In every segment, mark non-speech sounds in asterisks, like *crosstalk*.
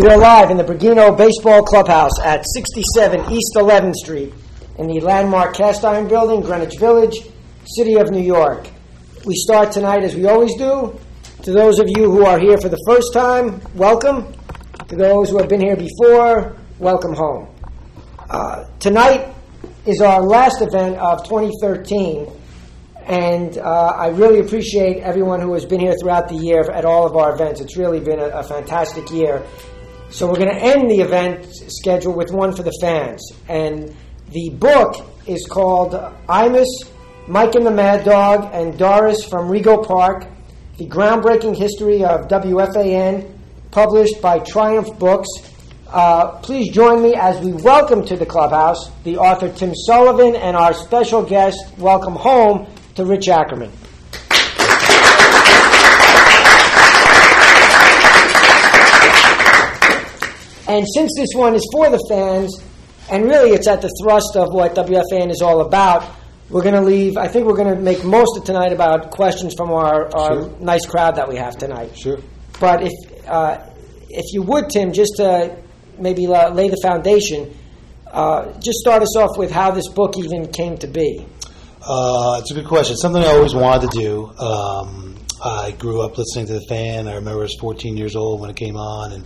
We are live in the Bergino Baseball Clubhouse at 67 East 11th Street in the landmark Cast Iron Building, Greenwich Village, City of New York. We start tonight as we always do. To those of you who are here for the first time, welcome. To those who have been here before, welcome home. Uh, tonight is our last event of 2013, and uh, I really appreciate everyone who has been here throughout the year at all of our events. It's really been a, a fantastic year. So we're going to end the event schedule with one for the fans. And the book is called Imus, Mike and the Mad Dog, and Doris from Rego Park, the groundbreaking history of WFAN, published by Triumph Books. Uh, please join me as we welcome to the clubhouse the author Tim Sullivan and our special guest, welcome home to Rich Ackerman. And since this one is for the fans, and really it's at the thrust of what WFAN is all about, we're going to leave. I think we're going to make most of tonight about questions from our, our Sure. nice crowd that we have tonight. Sure. But if uh, if you would, Tim, just to maybe lay the foundation, uh, just start us off with how this book even came to be. Uh, it's a good question. Something I always wanted to do. Um, I grew up listening to the fan. I remember I was 14 years old when it came on, and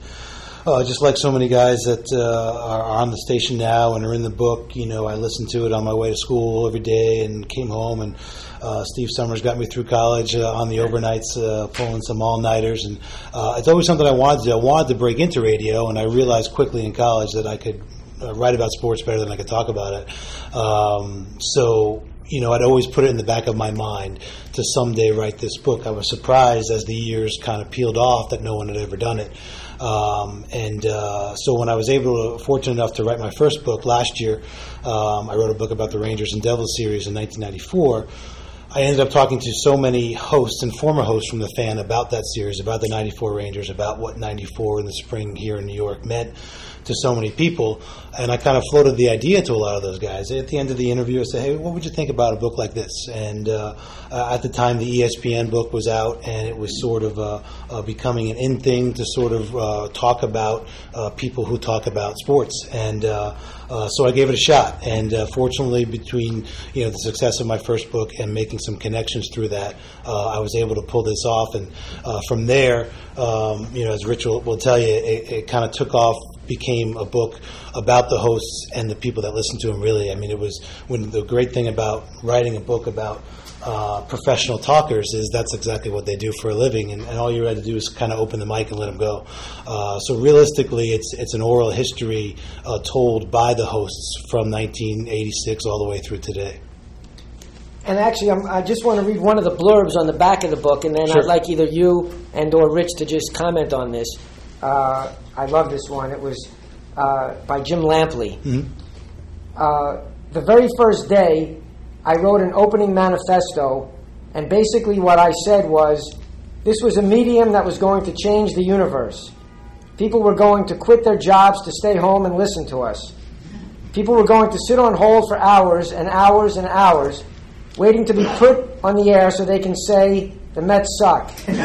uh, just like so many guys that uh, are on the station now and are in the book, you know, I listened to it on my way to school every day and came home. And uh, Steve Somers got me through college uh, on the overnights, uh, pulling some all nighters, and uh, it's always something I wanted to do. I wanted to break into radio, and I realized quickly in college that I could write about sports better than I could talk about it. Um, so you know, I'd always put it in the back of my mind to someday write this book. I was surprised as the years kind of peeled off that no one had ever done it. Um, and uh, so when I was able to, fortunate enough to write my first book last year, um, I wrote a book about the Rangers and Devils series in 1994. I ended up talking to so many hosts and former hosts from the fan about that series, about the 94 Rangers, about what 94 in the spring here in New York meant to so many people. And I kind of floated the idea to a lot of those guys. At the end of the interview, I said, hey, what would you think about a book like this? And uh, uh, at the time, the ESPN book was out, and it was sort of uh, uh, becoming an in thing to sort of uh, talk about uh, people who talk about sports. And so I gave it a shot. And fortunately, between you know the success of my first book and making some connections through that, I was able to pull this off. And from there, um, you know, as Rich will, will tell you, it, it kind of took off became a book about the hosts and the people that listened to them. Really, I mean, it was when the great thing about writing a book about uh, professional talkers is that's exactly what they do for a living, and, and all you had to do is kind of open the mic and let them go. Uh, so realistically, it's it's an oral history uh, told by the hosts from 1986 all the way through today. And actually, I'm, I just want to read one of the blurbs on the back of the book, and then Sure. I'd like either you and or Rich to just comment on this. Uh, I love this one. It was uh, by Jim Lampley. Uh, the very first day, I wrote an opening manifesto, and basically what I said was this was a medium that was going to change the universe. People were going to quit their jobs to stay home and listen to us. People were going to sit on hold for hours and hours and hours, waiting to be put on the air so they can say, the Mets suck. *laughs* and,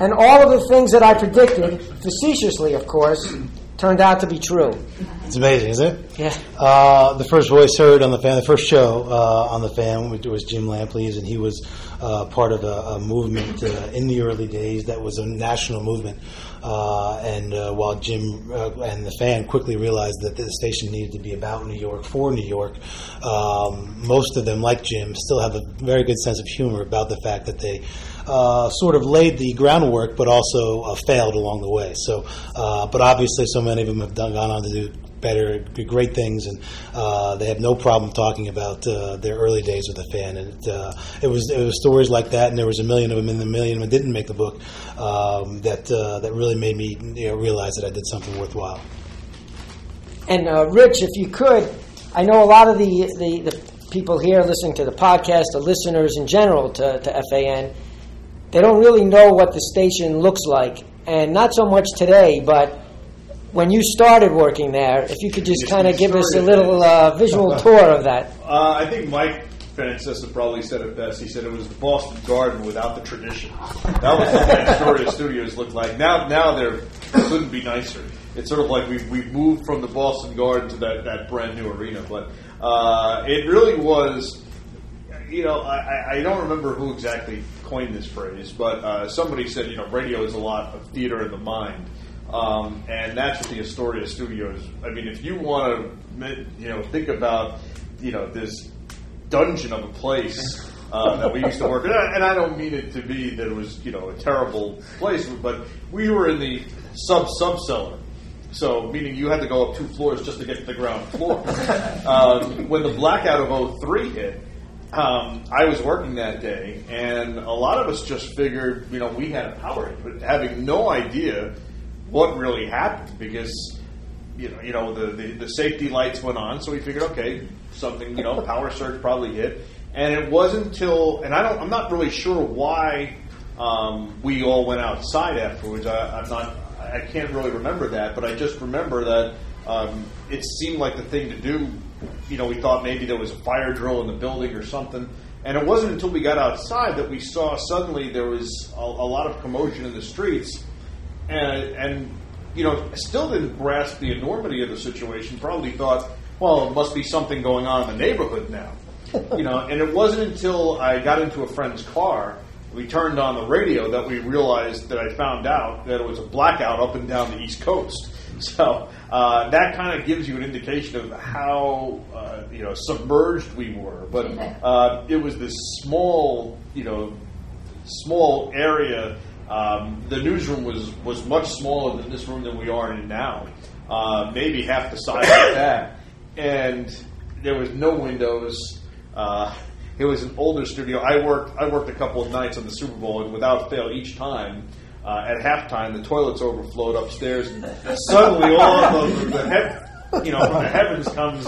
and all of the things that I predicted, facetiously of course, turned out to be true. It's amazing, isn't it? Yeah. Uh, the first voice heard on the fan, the first show uh, on the fan was Jim Lampley's, and he was uh, part of a, a movement uh, in the early days that was a national movement. Uh, and uh, while Jim uh, and the fan quickly realized that the station needed to be about New York for New York, um, most of them, like Jim, still have a very good sense of humor about the fact that they uh, sort of laid the groundwork, but also uh, failed along the way. So, uh, but obviously, so many of them have done, gone on to do better, great things, and uh, they have no problem talking about uh, their early days with the fan. And it, uh, it was it was stories like that, and there was a million of them, and the million of them didn't make the book. Um, that uh, that really made me you know, realize that I did something worthwhile. And Rich, if you could, I know a lot of the, the, the people here listening to the podcast, the listeners in general to, to FAN, they don't really know what the station looks like. And not so much today, but when you started working there, if you could just kind of give us a little uh, visual *laughs* tour of that. Uh, I think Mike Francesa probably said it best. He said it was the Boston Garden without the tradition. That was what Astoria *laughs* Studios looked like. Now, now they're couldn't be nicer. It's sort of like we've, we've moved from the Boston Garden to that, that brand new arena. But uh, it really was, you know, I, I don't remember who exactly coined this phrase, but uh, somebody said, you know, radio is a lot of theater in the mind. Um, and that's what the Astoria Studios. I mean, if you want to, you know, think about, you know, this dungeon of a place uh, that we used to work in, and I don't mean it to be that it was, you know, a terrible place, but we were in the sub sub cellar. So, meaning you had to go up two floors just to get to the ground floor. *laughs* um, when the blackout of 03 hit, um, I was working that day, and a lot of us just figured, you know, we had a power hit, but having no idea what really happened because you know, you know the, the, the, safety lights went on, so we figured, okay, something, you know, *laughs* power surge probably hit. And it wasn't until, and I don't, I'm not really sure why um, we all went outside afterwards. I, I'm not, I can't really remember that, but I just remember that um, it seemed like the thing to do. You know, we thought maybe there was a fire drill in the building or something. And it wasn't until we got outside that we saw suddenly there was a, a lot of commotion in the streets and, and you know, still didn't grasp the enormity of the situation. Probably thought, well, it must be something going on in the neighborhood now. you know, and it wasn't until I got into a friend's car, we turned on the radio that we realized that I found out that it was a blackout up and down the East Coast. *laughs* So uh, that kind of gives you an indication of how uh, you know submerged we were. But uh, it was this small, you know, small area um, the newsroom was, was much smaller than this room than we are in now, uh, maybe half the size of that. And there was no windows. Uh, it was an older studio. I worked I worked a couple of nights on the Super Bowl, and without fail, each time uh, at halftime, the toilets overflowed upstairs, and suddenly all of the, the you know, from the heavens comes,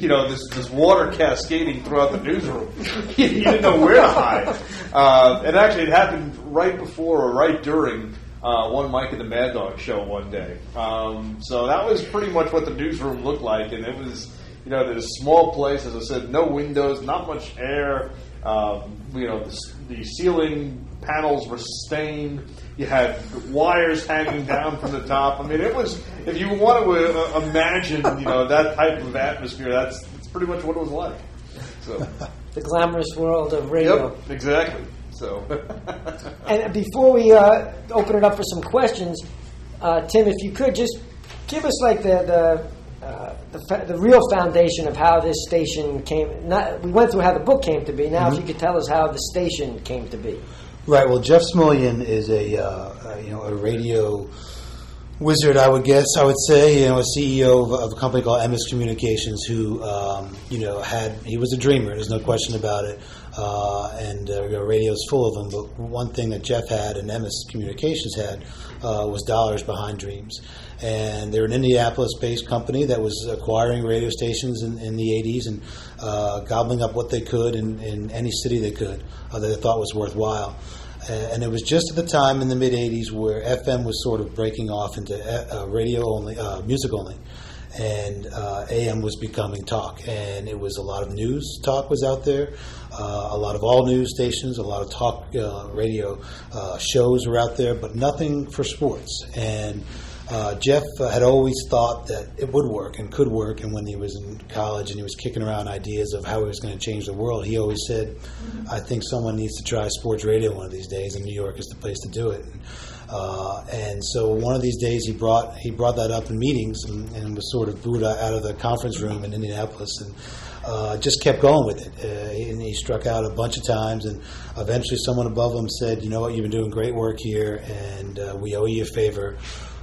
you know, this, this water cascading throughout the newsroom. *laughs* you, didn't know where to hide. Uh, and actually, it happened right before or right during uh, one Mike and the Mad Dog show one day. Um, so that was pretty much what the newsroom looked like, and it was, you know, this small place, as I said, no windows, not much air. Um, you know, the, the ceiling panels were stained. You had wires hanging down from the top. I mean, it was. If you want to uh, imagine, you know, that type of atmosphere, that's, that's pretty much what it was like. So, *laughs* the glamorous world of radio. Yep, exactly. So, *laughs* *laughs* and before we uh, open it up for some questions, uh, Tim, if you could just give us like the the, uh, the, fa- the, real foundation of how this station came. Not, we went through how the book came to be. Now, mm-hmm. if you could tell us how the station came to be. Right. Well, Jeff Smulyan is a uh, you know a radio wizard, I would guess. I would say you know a CEO of, of a company called Emmis Communications, who um, you know had he was a dreamer. There's no question about it. Uh, and uh, you know, radio's full of them. But one thing that Jeff had and Emmis Communications had uh, was dollars behind dreams. And they're an Indianapolis-based company that was acquiring radio stations in, in the '80s and uh, gobbling up what they could in, in any city they could uh, that they thought was worthwhile and it was just at the time in the mid 80s where FM was sort of breaking off into uh, radio only, uh, music only. And uh, AM was becoming talk, and it was a lot of news talk was out there, uh, a lot of all news stations, a lot of talk uh, radio uh, shows were out there, but nothing for sports. And uh, Jeff uh, had always thought that it would work and could work. And when he was in college and he was kicking around ideas of how he was going to change the world, he always said, "I think someone needs to try sports radio one of these days, and New York is the place to do it." Uh, and so one of these days he brought he brought that up in meetings and, and was sort of booed out of the conference room in Indianapolis and uh, just kept going with it. Uh, and he struck out a bunch of times, and eventually someone above him said, "You know what? You've been doing great work here, and uh, we owe you a favor."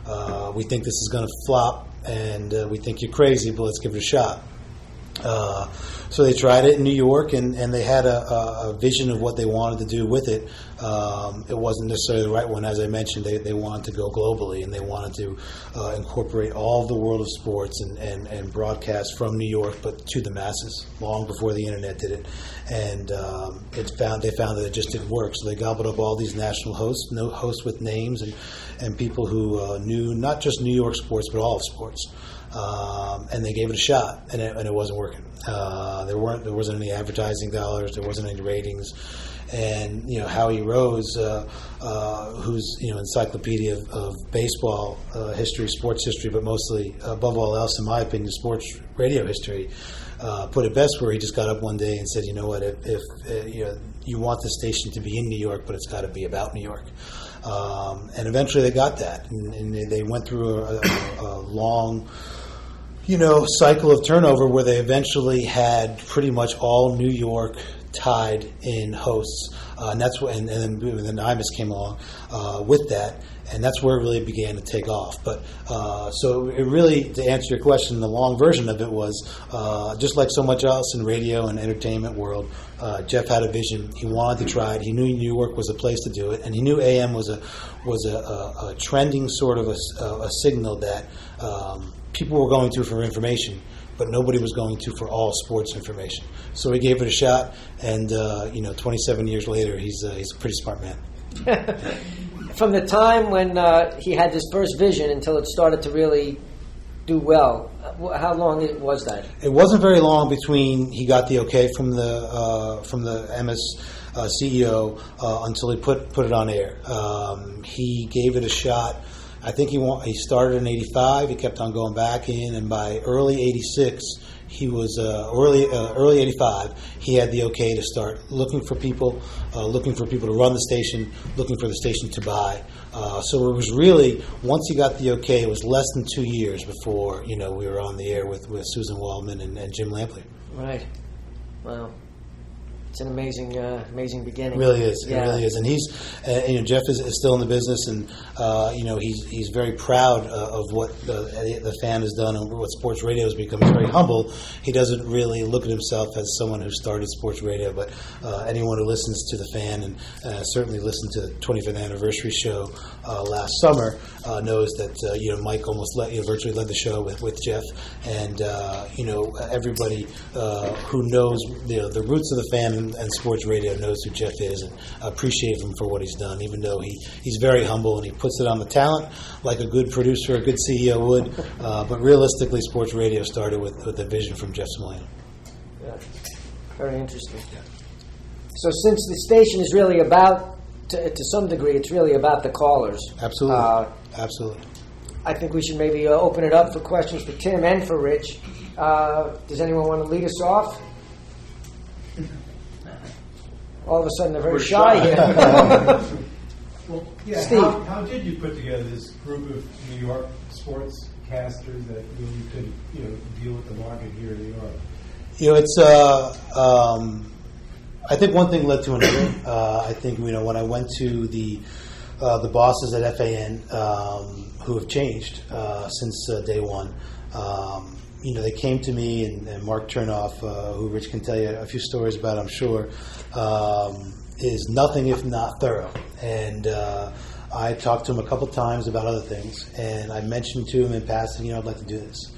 Uh, we think this is going to flop, and uh, we think you're crazy, but let's give it a shot. Uh, so they tried it in New York, and, and they had a, a, a vision of what they wanted to do with it. Um, it wasn't necessarily the right one, as I mentioned. They, they wanted to go globally, and they wanted to uh, incorporate all the world of sports and, and, and broadcast from New York, but to the masses, long before the internet did it. And um, it's found they found that it just didn't work. So they gobbled up all these national hosts, no hosts with names, and and people who uh, knew not just New York sports, but all of sports. Um, and they gave it a shot, and it, and it wasn't working. Uh, there weren't there wasn't any advertising dollars, there wasn't any ratings, and you know Howie Rose, uh, uh, you know encyclopedia of, of baseball uh, history, sports history, but mostly above all else, in my opinion, sports radio history. Uh, put it best where he just got up one day and said, "You know what? If, if uh, you know you want the station to be in New York, but it's got to be about New York." Um, and eventually they got that, and, and they- they went through a, a, a long you know, cycle of turnover where they eventually had pretty much all New York tied in hosts, uh, and that's what, and, and then, then Imus came along uh, with that, and that's where it really began to take off. But uh, so it really, to answer your question, the long version of it was uh, just like so much else in radio and entertainment world. Uh, Jeff had a vision. He wanted to try it. He knew New York was a place to do it, and he knew AM was a was a, a, a trending sort of a signal that um, people were going to for information, but nobody was going to for all sports information. So he gave it a shot, and uh, you know, 27 years later, he's uh, he's a pretty smart man. *laughs* From the time when uh, he had this first vision until it started to really do well, how long it- was that? It wasn't very long between he got the okay from the uh, from the Emmis uh, CEO uh, until he put put it on air. Um, he gave it a shot. I think he wa- he started in '85. He kept on going back in, and by early '86, he was uh, early uh, early '85. He had the okay to start looking for people, uh, looking for people to run the station, looking for the station to buy. Uh, so it was really once he got the okay, it was less than two years before you know we were on the air with, with Susan Waldman and, and Jim Lampley. Right. Wow. It's an amazing, uh, amazing beginning. It really is. Yeah. It really is. And he's, uh, you know, Jeff is, is still in the business, and uh, you know, he's he's very proud uh, of what the, the fan has done and what sports radio has become. He's very humble. He doesn't really look at himself as someone who started sports radio, but uh, anyone who listens to the fan and uh, certainly listened to the 25th anniversary show uh, last summer uh, knows that uh, you know Mike almost led, you know, virtually led the show with, with Jeff, and uh, you know everybody uh, who knows you know, the roots of the fan and, and sports radio knows who Jeff is and appreciate him for what he's done. Even though he, he's very humble and he puts it on the talent like a good producer, a good CEO would. Uh, but realistically, sports radio started with, with a vision from Jeff Smulyan. Yeah. Very interesting. So, since the station is really about, to, to some degree, it's really about the callers. Absolutely, Uh, absolutely. I think we should maybe uh, open it up for questions for Tim and for Rich. Uh, does anyone want to lead us off? All of a sudden, they're very We're shy shy. here. *laughs* Well, yeah, Steve. How, how did you put together this group of New York sports casters that really could, you know, deal with the market here in New York? You know, it's. Uh, um, I think one thing led to another. Uh, I think you know when I went to the uh, the bosses at FAN um, who have changed uh, since uh, day one. Um, you know, they came to me and, and Mark Chernoff, uh, who Rich can tell you a few stories about, I'm sure, um, is nothing if not thorough. And uh, I talked to him a couple times about other things, and I mentioned to him in passing, you know, I'd like to do this.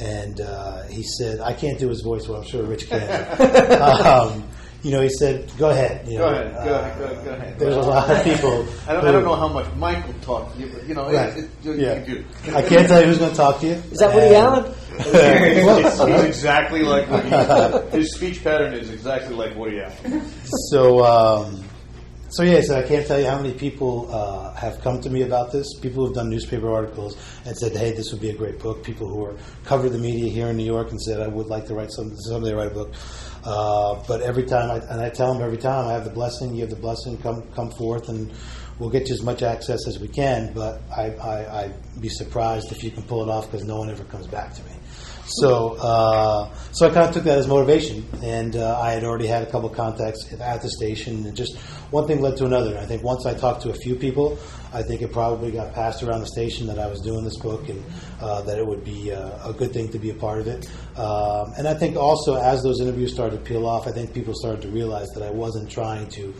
And uh, he said, I can't do his voice, well, I'm sure Rich can. *laughs* um, you know, he said, go ahead. You Go know, ahead, go uh, ahead, go, go ahead. There's a lot of people. I don't, who- I don't know how much Michael talked to you, but you know, Right. it, it, you, Yeah. you do. I can't tell you who's going to talk to you. Is that Woody Allen? *laughs* He's, he's exactly like Woody. *laughs* Allen. His speech pattern is exactly like Woody Allen. so, um, so yeah, so I can't tell you how many people uh, have come to me about this. People who've done newspaper articles and said, "Hey, this would be a great book." People who are cover the media here in New York and said, "I would like to write some someday write a book." Uh, but every time, I, and I tell them every time, I have the blessing. You have the blessing. Come, come forth, and we'll get you as much access as we can. But I, I, I'd be surprised if you can pull it off because no one ever comes back to me. So, uh, so I kind of took that as motivation, and uh, I had already had a couple contacts at the station, and just one thing led to another. I think once I talked to a few people, I think it probably got passed around the station that I was doing this book, and uh, that it would be uh, a good thing to be a part of it. Um, and I think also as those interviews started to peel off, I think people started to realize that I wasn't trying to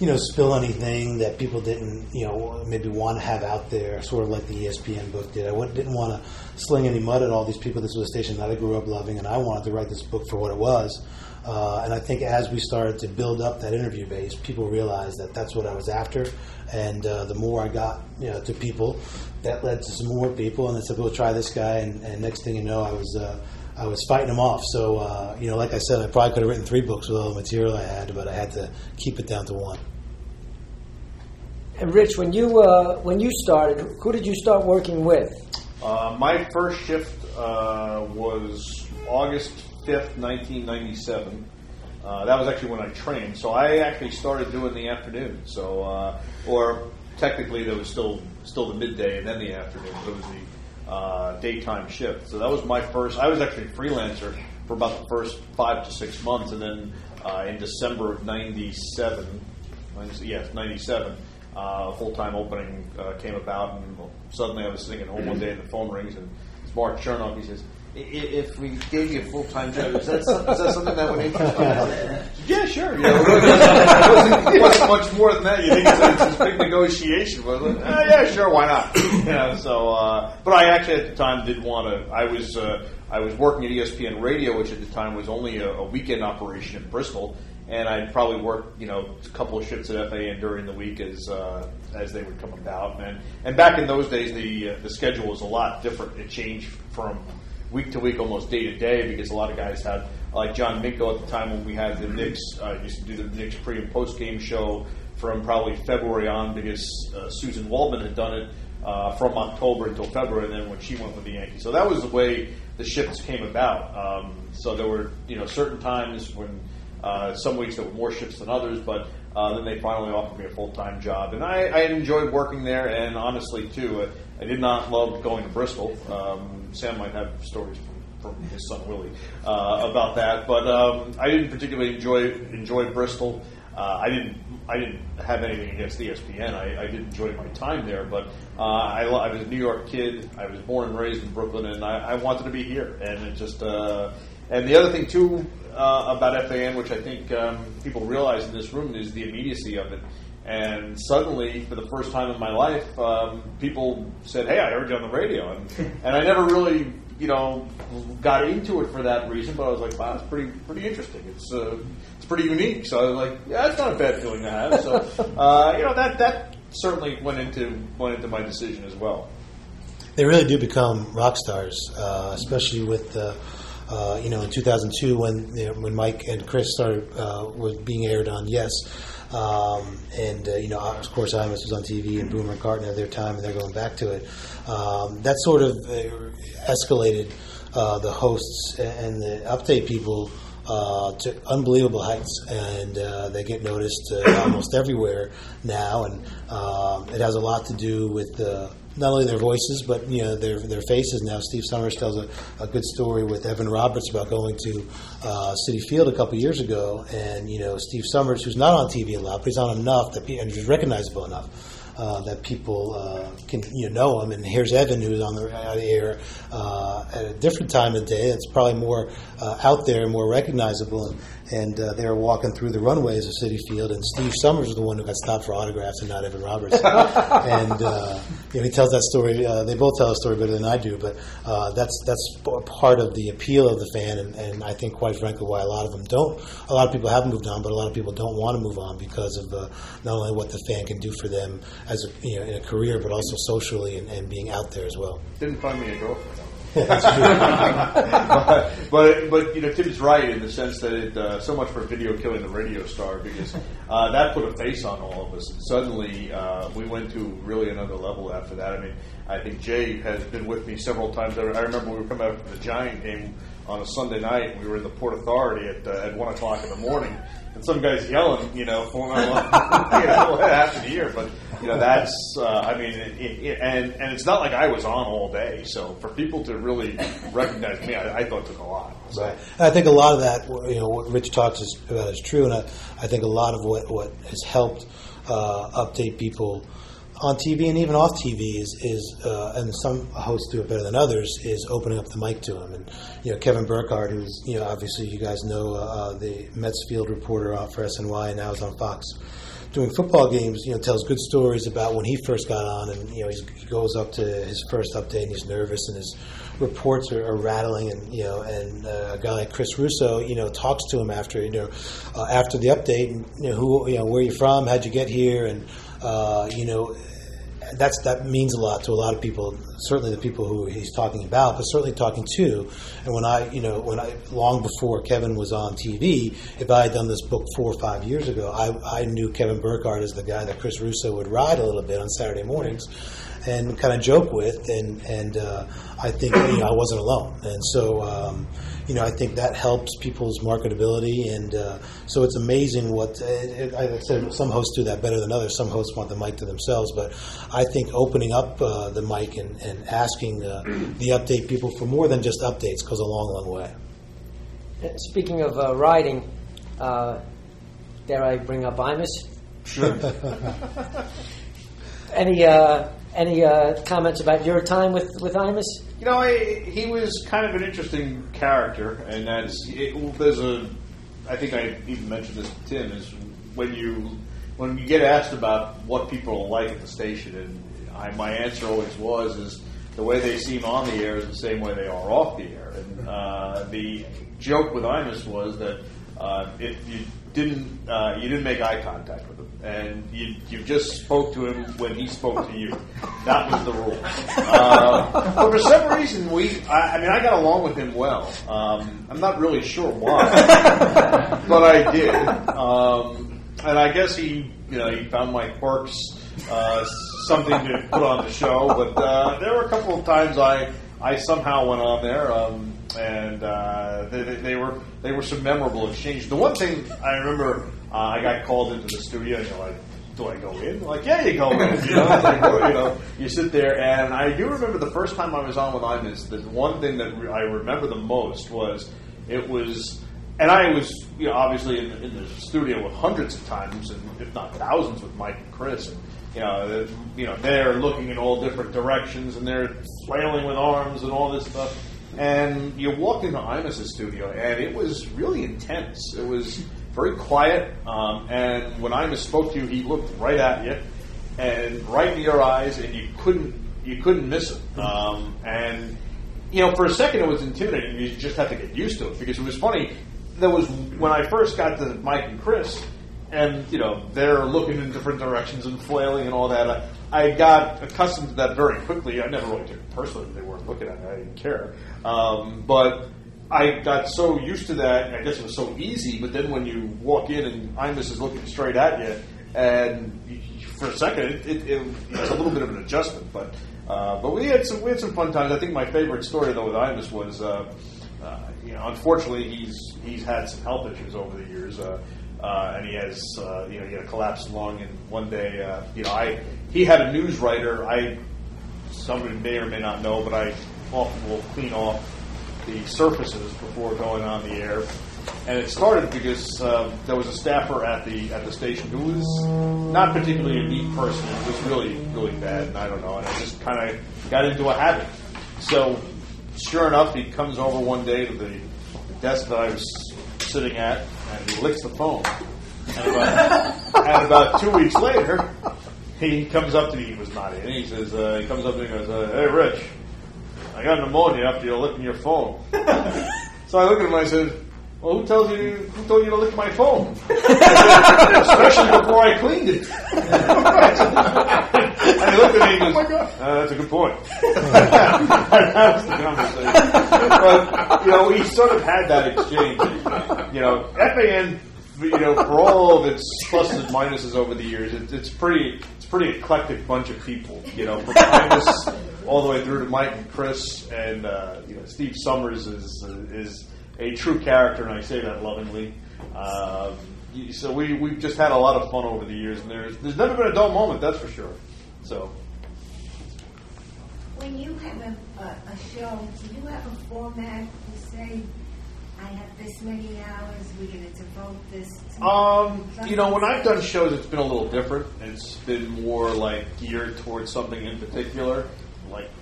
you know, spill anything that people didn't, you know, maybe want to have out there, sort of like the ESPN book did. I didn't want to sling any mud at all these people. This was a station that I grew up loving, and I wanted to write this book for what it was. Uh, and I think as we started to build up that interview base, people realized that that's what I was after. And uh, the more I got, you know, to people, that led to some more people, and they said, "Well, try this guy." And, and next thing you know, I was. Uh, I was fighting them off. So, uh, you know, like I said, I probably could have written three books with all the material I had, but I had to keep it down to one. And Rich, when you uh, when you started, who did you start working with? Uh, my first shift uh, was August 5th, 1997. Uh, that was actually when I trained. So I actually started doing the afternoon. So, uh, or technically, there was still still the midday and then the afternoon. But it was the uh, daytime shift. So that was my first. I was actually a freelancer for about the first five to six months, and then uh, in December of '97, yes, '97 uh, full time opening uh, came about, and suddenly I was sitting at home one day and the phone rings, and it's Mark Chernoff. He says, "I- i- "If we gave you a full time job, is that, some- is that something that would interest you?" *laughs* Yeah, sure. You *laughs* know, it wasn't, it wasn't much more than that. You think it's, a- it's a big negotiation, was like, "Ah, yeah, sure, why not? *coughs* You know, so, uh, but I actually at the time did want to. I was uh, I was working at ESPN Radio, which at the time was only a, a weekend operation in Bristol and I'd probably work, you know, a couple of shifts at FAN during the week as uh, as they would come about. And and back in those days, the uh, the schedule was a lot different. It changed from week to week, almost day to day, because a lot of guys had, like John Minko at the time when we had the Knicks, uh, used to do the Knicks pre and post game show from probably February on, because uh, Susan Waldman had done it. Uh, from October until February, and then when she went with the Yankees, so that was the way the shifts came about. Um, so there were, you know, certain times when uh, some weeks there were more shifts than others, but uh, then they finally offered me a full time job, and I, I enjoyed working there. And honestly, too, I, I did not love going to Bristol. Um, Sam might have stories from, from his son Willie uh, about that, but um, I didn't particularly enjoy enjoy Bristol. Uh, I didn't. I didn't have anything against ESPN. I, I did enjoy my time there, but uh, I, I was a New York kid. I was born and raised in Brooklyn, and I, I wanted to be here. And it just. Uh, and the other thing too uh, about FAN, which I think um, people realize in this room, is the immediacy of it. And suddenly, for the first time in my life, um, people said, "Hey, I heard you on the radio," and, *laughs* and I never really, you know, got into it for that reason. But I was like, "Wow, it's pretty, pretty interesting. It's, uh, it's pretty unique." So I was like, "Yeah, it's not a bad feeling to have." So, *laughs* uh, you know, that that certainly went into went into my decision as well. They really do become rock stars, uh, especially with uh, uh, you know in 2002 when you know, when Mike and Chris started uh, was being aired on YES, um, and uh, you know of course Imus was on TV and Boomer and Carton had their time and they're going back to it. Um, that sort of uh, escalated uh, the hosts and the update people uh, to unbelievable heights, and uh, they get noticed uh, almost everywhere now. And um, it has a lot to do with uh, not only their voices, but you know their their faces. Now, Steve Somers tells a, a good story with Evan Roberts about going to uh, Citi Field a couple years ago, and you know Steve Somers, who's not on TV a lot, but he's on enough that and he's recognizable enough. Uh, that people uh, can you know, know him, and here's Evan, who's on the uh, air uh, at a different time of day. It's probably more uh, out there, and more recognizable, and, and uh, they were walking through the runways of Citi Field, and Steve Somers was the one who got stopped for autographs, and not Evan Roberts. *laughs* and uh, you know, he tells that story. Uh, they both tell the story better than I do, but uh, that's that's part of the appeal of the fan, and, and I think, quite frankly, why a lot of them don't. A lot of people have moved on, but a lot of people don't want to move on because of uh, not only what the fan can do for them as a, you know in a career, but also socially and, and being out there as well. Didn't find me a girlfriend. But, *laughs* but but you know Tim's right in the sense that it, uh, so much for video killing the radio star because uh, that put a face on all of us and suddenly uh, we went to really another level after that. I mean I think Jay has been with me several times. I I remember we were coming out from the Giant game on a Sunday night. And we were in the Port Authority at uh, at one o'clock in the morning. And some guys yelling, you know, for *laughs* you know what happened here, but you know that's, uh, I mean, it, it, and and it's not like I was on all day. So for people to really recognize me, I, I thought took a lot. Right. I think a lot of that, you know, what Rich talks is, about is true, and I, I think a lot of what, what has helped uh, update people on TV and even off TV is, is uh, and some hosts do it better than others, is opening up the mic to them. And you know, Kevin Burkhardt, who's you know, obviously you guys know uh, uh, the Mets field reporter out for SNY, and now is on Fox doing football games, you know, tells good stories about when he first got on, and you know, he goes up to his first update and he's nervous, and his reports are, are rattling, and you know, and uh, a guy like Chris Russo, you know, talks to him after you know, uh, after the update, and you know, who, you know, where you from, how'd you get here, and uh, you know, that's that means a lot to a lot of people. Certainly the people who he's talking about, but certainly talking to. And when I, you know, when I long before Kevin was on TV, if I had done this book four or five years ago, I, I knew Kevin Burkhardt as the guy that Chris Russo would ride a little bit on Saturday mornings, and kind of joke with. And and uh, I think you know I wasn't alone. And so. Um, you know, I think that helps people's marketability, and uh, so it's amazing what. It, I said some hosts do that better than others. Some hosts want the mic to themselves, but I think opening up uh, the mic and, and asking uh, the update people for more than just updates goes a long, long way. Speaking of uh, riding, uh, dare I bring up Imus? Sure. *laughs* Any uh, any uh, comments about your time with with Imus? You know, I, he was kind of an interesting character, and that's it, there's a. I think I even mentioned this to Tim is when you when you get asked about what people are like at the station, and I, my answer always was is the way they seem on the air is the same way they are off the air. And uh, the joke with Imus was that uh, if you didn't uh, you didn't make eye contact with him, and you you just spoke to him when he spoke to you. *laughs* That was the rule. Uh, but for some reason, we I, I mean I got along with him well. Um, I'm not really sure why, *laughs* but I did. Um, and I guess he you know he found my quirks uh, something to put on the show. But uh, there were a couple of times I I somehow went on there. Um, and uh, they, they, they were they were some memorable exchanges. The one thing I remember, uh, I got called into the studio, and you're like, "Do I go in?" Like, "Yeah, you go in." *laughs* You know, like, well, you know, you sit there, and I do remember the first time I was on with Imus. The one thing that re- I remember the most was it was. And I was, you know, obviously in, in the studio with hundreds of times, and if not thousands, with Mike and Chris, and you know, you know, they're looking in all different directions, and they're flailing with arms and all this stuff. And you walked into Imus's studio, and it was really intense. It was very quiet, um, and when Imus spoke to you, he looked right at you, and right in your eyes, and you couldn't you couldn't miss it. Um, and you know, for a second, it was intimidating. You just had to get used to it because it was funny. There was when I first got to Mike and Chris, and you know they're looking in different directions and flailing and all that. I, I got accustomed to that very quickly. I never really took it personally; they weren't looking at me. I didn't care. Um, but I got so used to that. I guess it was so easy. But then when you walk in and Imus is looking straight at you, and for a second, it, it, it, it's a little bit of an adjustment. But uh, but we had some we had some fun times. I think my favorite story though with Imus was. Uh, uh, you know, unfortunately, he's he's had some health issues over the years, uh, uh, and he has uh, you know he had a collapsed lung. And one day, you know, I he had a news writer. I somebody may or may not know, but I often will clean off the surfaces before going on the air. And it started because um, there was a staffer at the at the station who was not particularly a neat person. It was really really bad, and I don't know. And I just kind of got into a habit. So sure enough, he comes over one day to the, the desk that I was sitting at, and he licks the phone. And about, and about two weeks later, he comes up to me. He was not in. He says, uh, he comes up to me and goes, uh, "Hey, Rich, I got pneumonia after you licking your phone." *laughs* so I looked at him. and I said, "Well, who tells you? Who told you to lick my phone? *laughs* Especially before I cleaned it." *laughs* and he looked at me and goes, uh, "That's a good point." that was the conversation. But you know, we sort of had that exchange. You know, FAN. You know, for all of its pluses and minuses over the years, it, it's pretty. It's pretty eclectic bunch of people. You know, from all the way through to Mike and Chris, and uh, you know, Steve Somers is is a true character, and I say that lovingly. Y- so we we've just had a lot of fun over the years, and there's there's never been a dull moment, that's for sure. So When you have a, a, a show, do you have a format to say, I have this many hours, we're going to devote this to... Um, you know, when I've done shows, it's been a little different. It's been more like geared towards something in particular,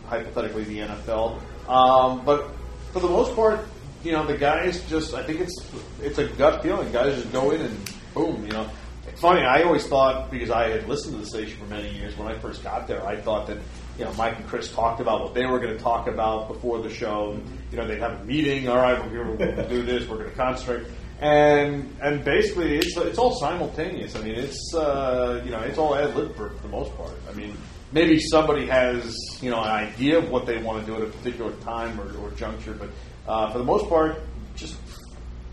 hypothetically the NFL. Um, but for the most part, you know, the guys just I think it's it's a gut feeling. Guys just go in and boom, you know. It's funny. I always thought because I had listened to the station for many years. When I first got there, I thought that you know Mike and Chris talked about what they were going to talk about before the show. You know, they'd have a meeting. All right, we're going to do this. We're going to concentrate. And and basically, it's it's all simultaneous. I mean, it's uh, you know, it's all ad lib for, for the most part. I mean, maybe somebody has you know an idea of what they want to do at a particular time or, or juncture, but uh, for the most part, just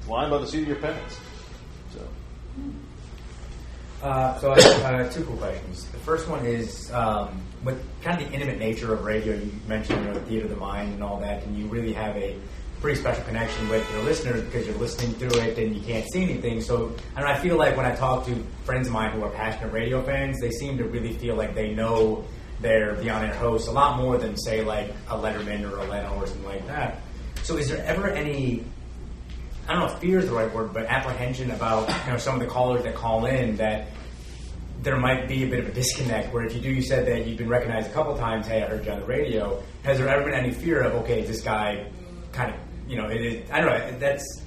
flying by the seat of your pants. So. Uh, so I have uh, two cool questions. The first one is um, with kind of the intimate nature of radio. You mentioned you know the theater of the mind and all that, and you really have a pretty special connection with your listeners because you're listening through it and you can't see anything. So don't I feel like when I talk to friends of mine who are passionate radio fans, they seem to really feel like they know their the on-air host a lot more than say like a Letterman or a Leno or something like that. So is there ever any I don't know if fear is the right word, but apprehension about you know some of the callers that call in that there might be a bit of a disconnect where if you do, you said that you've been recognized a couple times. Hey, I heard you on the radio. Has there ever been any fear of okay, this guy kind of you know it is, I don't know. That's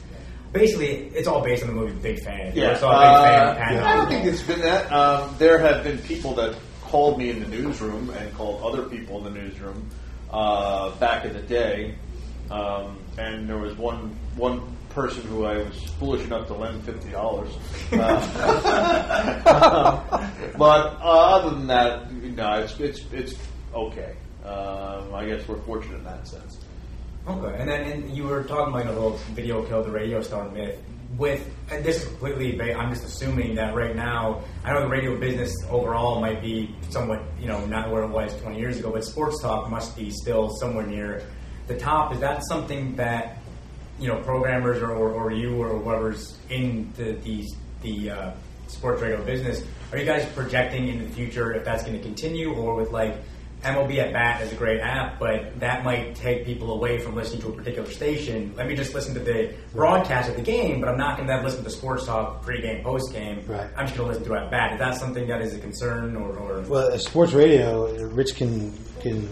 basically it's all based on the movie Big Fan. Yeah, so a big uh, fan. Kind I don't think it's been that. Um, there have been people that called me in the newsroom and called other people in the newsroom uh, back in the day, um, and there was one one person who I was foolish enough to lend fifty dollars. Uh, *laughs* but uh, other than that, no, it's it's it's okay. Um, I guess we're fortunate in that sense. Okay, and then and you were talking about the whole video killed the radio star myth. With and this is completely, I'm just assuming that right now, I know the radio business overall might be somewhat, you know, not where it was 20 years ago, but sports talk must be still somewhere near the top. Is that something that you know programmers or, or, or you or whoever's in the the, the uh, sports radio business are you guys projecting in the future if that's going to continue or with like MLB at bat is a great app, but that might take people away from listening to a particular station. Let me just listen to the broadcast of the game, but I'm not going to then listen to sports talk pre-game, post-game. Right. I'm just going to listen to at bat. Is that something that is a concern, or, or Well, uh, sports radio, Rich can can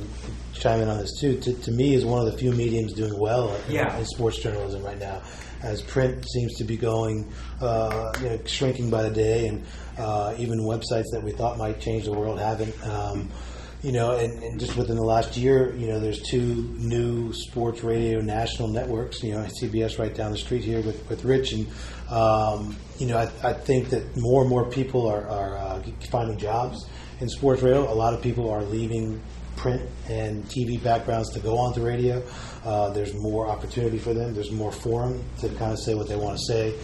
chime in on this too. To, to me, is one of the few mediums doing well in, Yeah. in sports journalism right now, as print seems to be going, uh, you know, shrinking by the day, and uh, even websites that we thought might change the world haven't. Um, you know, and, and just within the last year, you know, there's two new sports radio national networks. You know, CBS right down the street here with, with Rich, and um, you know, I, I think that more and more people are, are uh, finding jobs in sports radio. A lot of people are leaving print and TV backgrounds to go onto radio. Uh, there's more opportunity for them. There's more forum to kind of say what they want to say,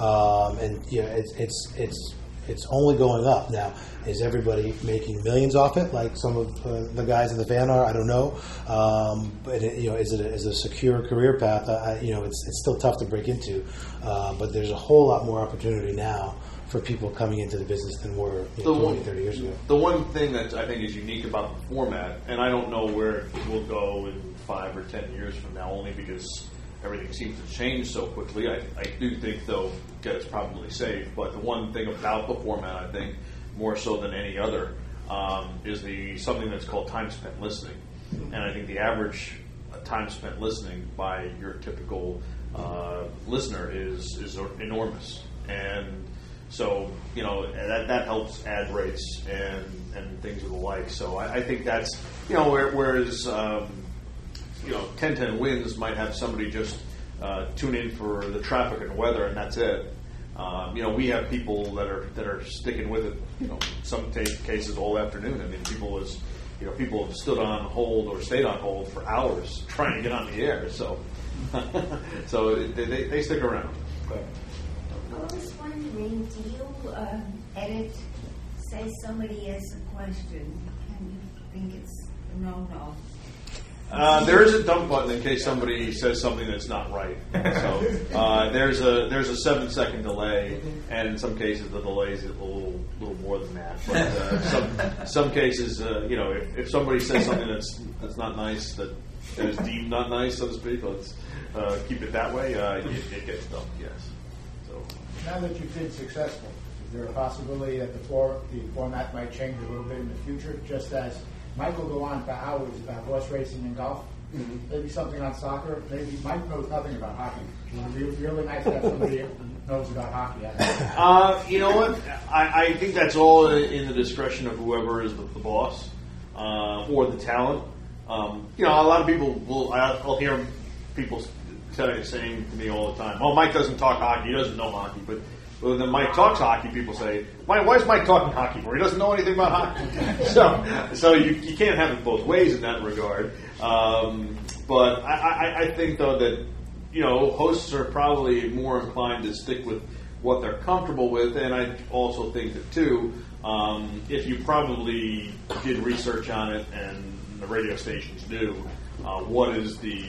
um, and you know, it's it's it's it's only going up now. Is everybody making millions off it, like some of uh, the guys in the van are? I don't know. Um, but it, you know, is it a, is it a secure career path? I, I- you know, it's it's still tough to break into. Uh, but there's a whole lot more opportunity now for people coming into the business than were you know, 20, one- 30 years ago. The one thing that I think is unique about the format, and I don't know where it will go in five or ten years from now, only because everything seems to change so quickly. I, I do think, though, that it's probably safe. But the one thing about the format, I think, more so than any other, um, is the something that's called time spent listening. And I think the average time spent listening by your typical uh, listener is is enormous, and so you know that that helps ad rates and and things of the like. So I, I think that's you know where, whereas um, you know 1010 wins might have somebody just uh, tune in for the traffic and weather and that's it. Um, you know we have people that are that are sticking with it. You know some ta cases all afternoon. I mean people was you know people have stood on hold or stayed on hold for hours *laughs* trying to get on the air. So *laughs* so they, they, they stick around. I was wondering, do you edit, say somebody asks a question, and you think it's a no-no? Uh, there is a dump button in case somebody says something that's not right. So *laughs* uh, there's a there's a seven second delay, and in some cases the delay is a little little more than that. But uh, some some cases, uh, you know, if, if somebody says something that's that's not nice, that, that is deemed not nice, so to speak, let's uh, keep it that way. Uh, it, it gets dumped. Yes. So Now that you've been successful, is there a possibility that the, for, the format might change a little bit in the future, just as Mike will go on for hours about horse racing and golf? maybe something on soccer. Maybe Mike knows nothing about hockey. It'd be really nice to have somebody who knows about hockey. Uh, you know what? I, I think that's all in the discretion of whoever is the, the boss uh, or the talent. Um, you know, a lot of people will. I- I'll hear people saying to me all the time, "Oh, Mike doesn't talk hockey. He doesn't know hockey." But well, then Mike talks hockey. People say, "Why, why is Mike talking hockey for? He doesn't know anything about hockey." *laughs* so, so you, you can't have it both ways in that regard. Um, but I, I, I think though that you know hosts are probably more inclined to stick with what they're comfortable with, and I also think that too, um, if you probably did research on it, and the radio stations do, uh, what is the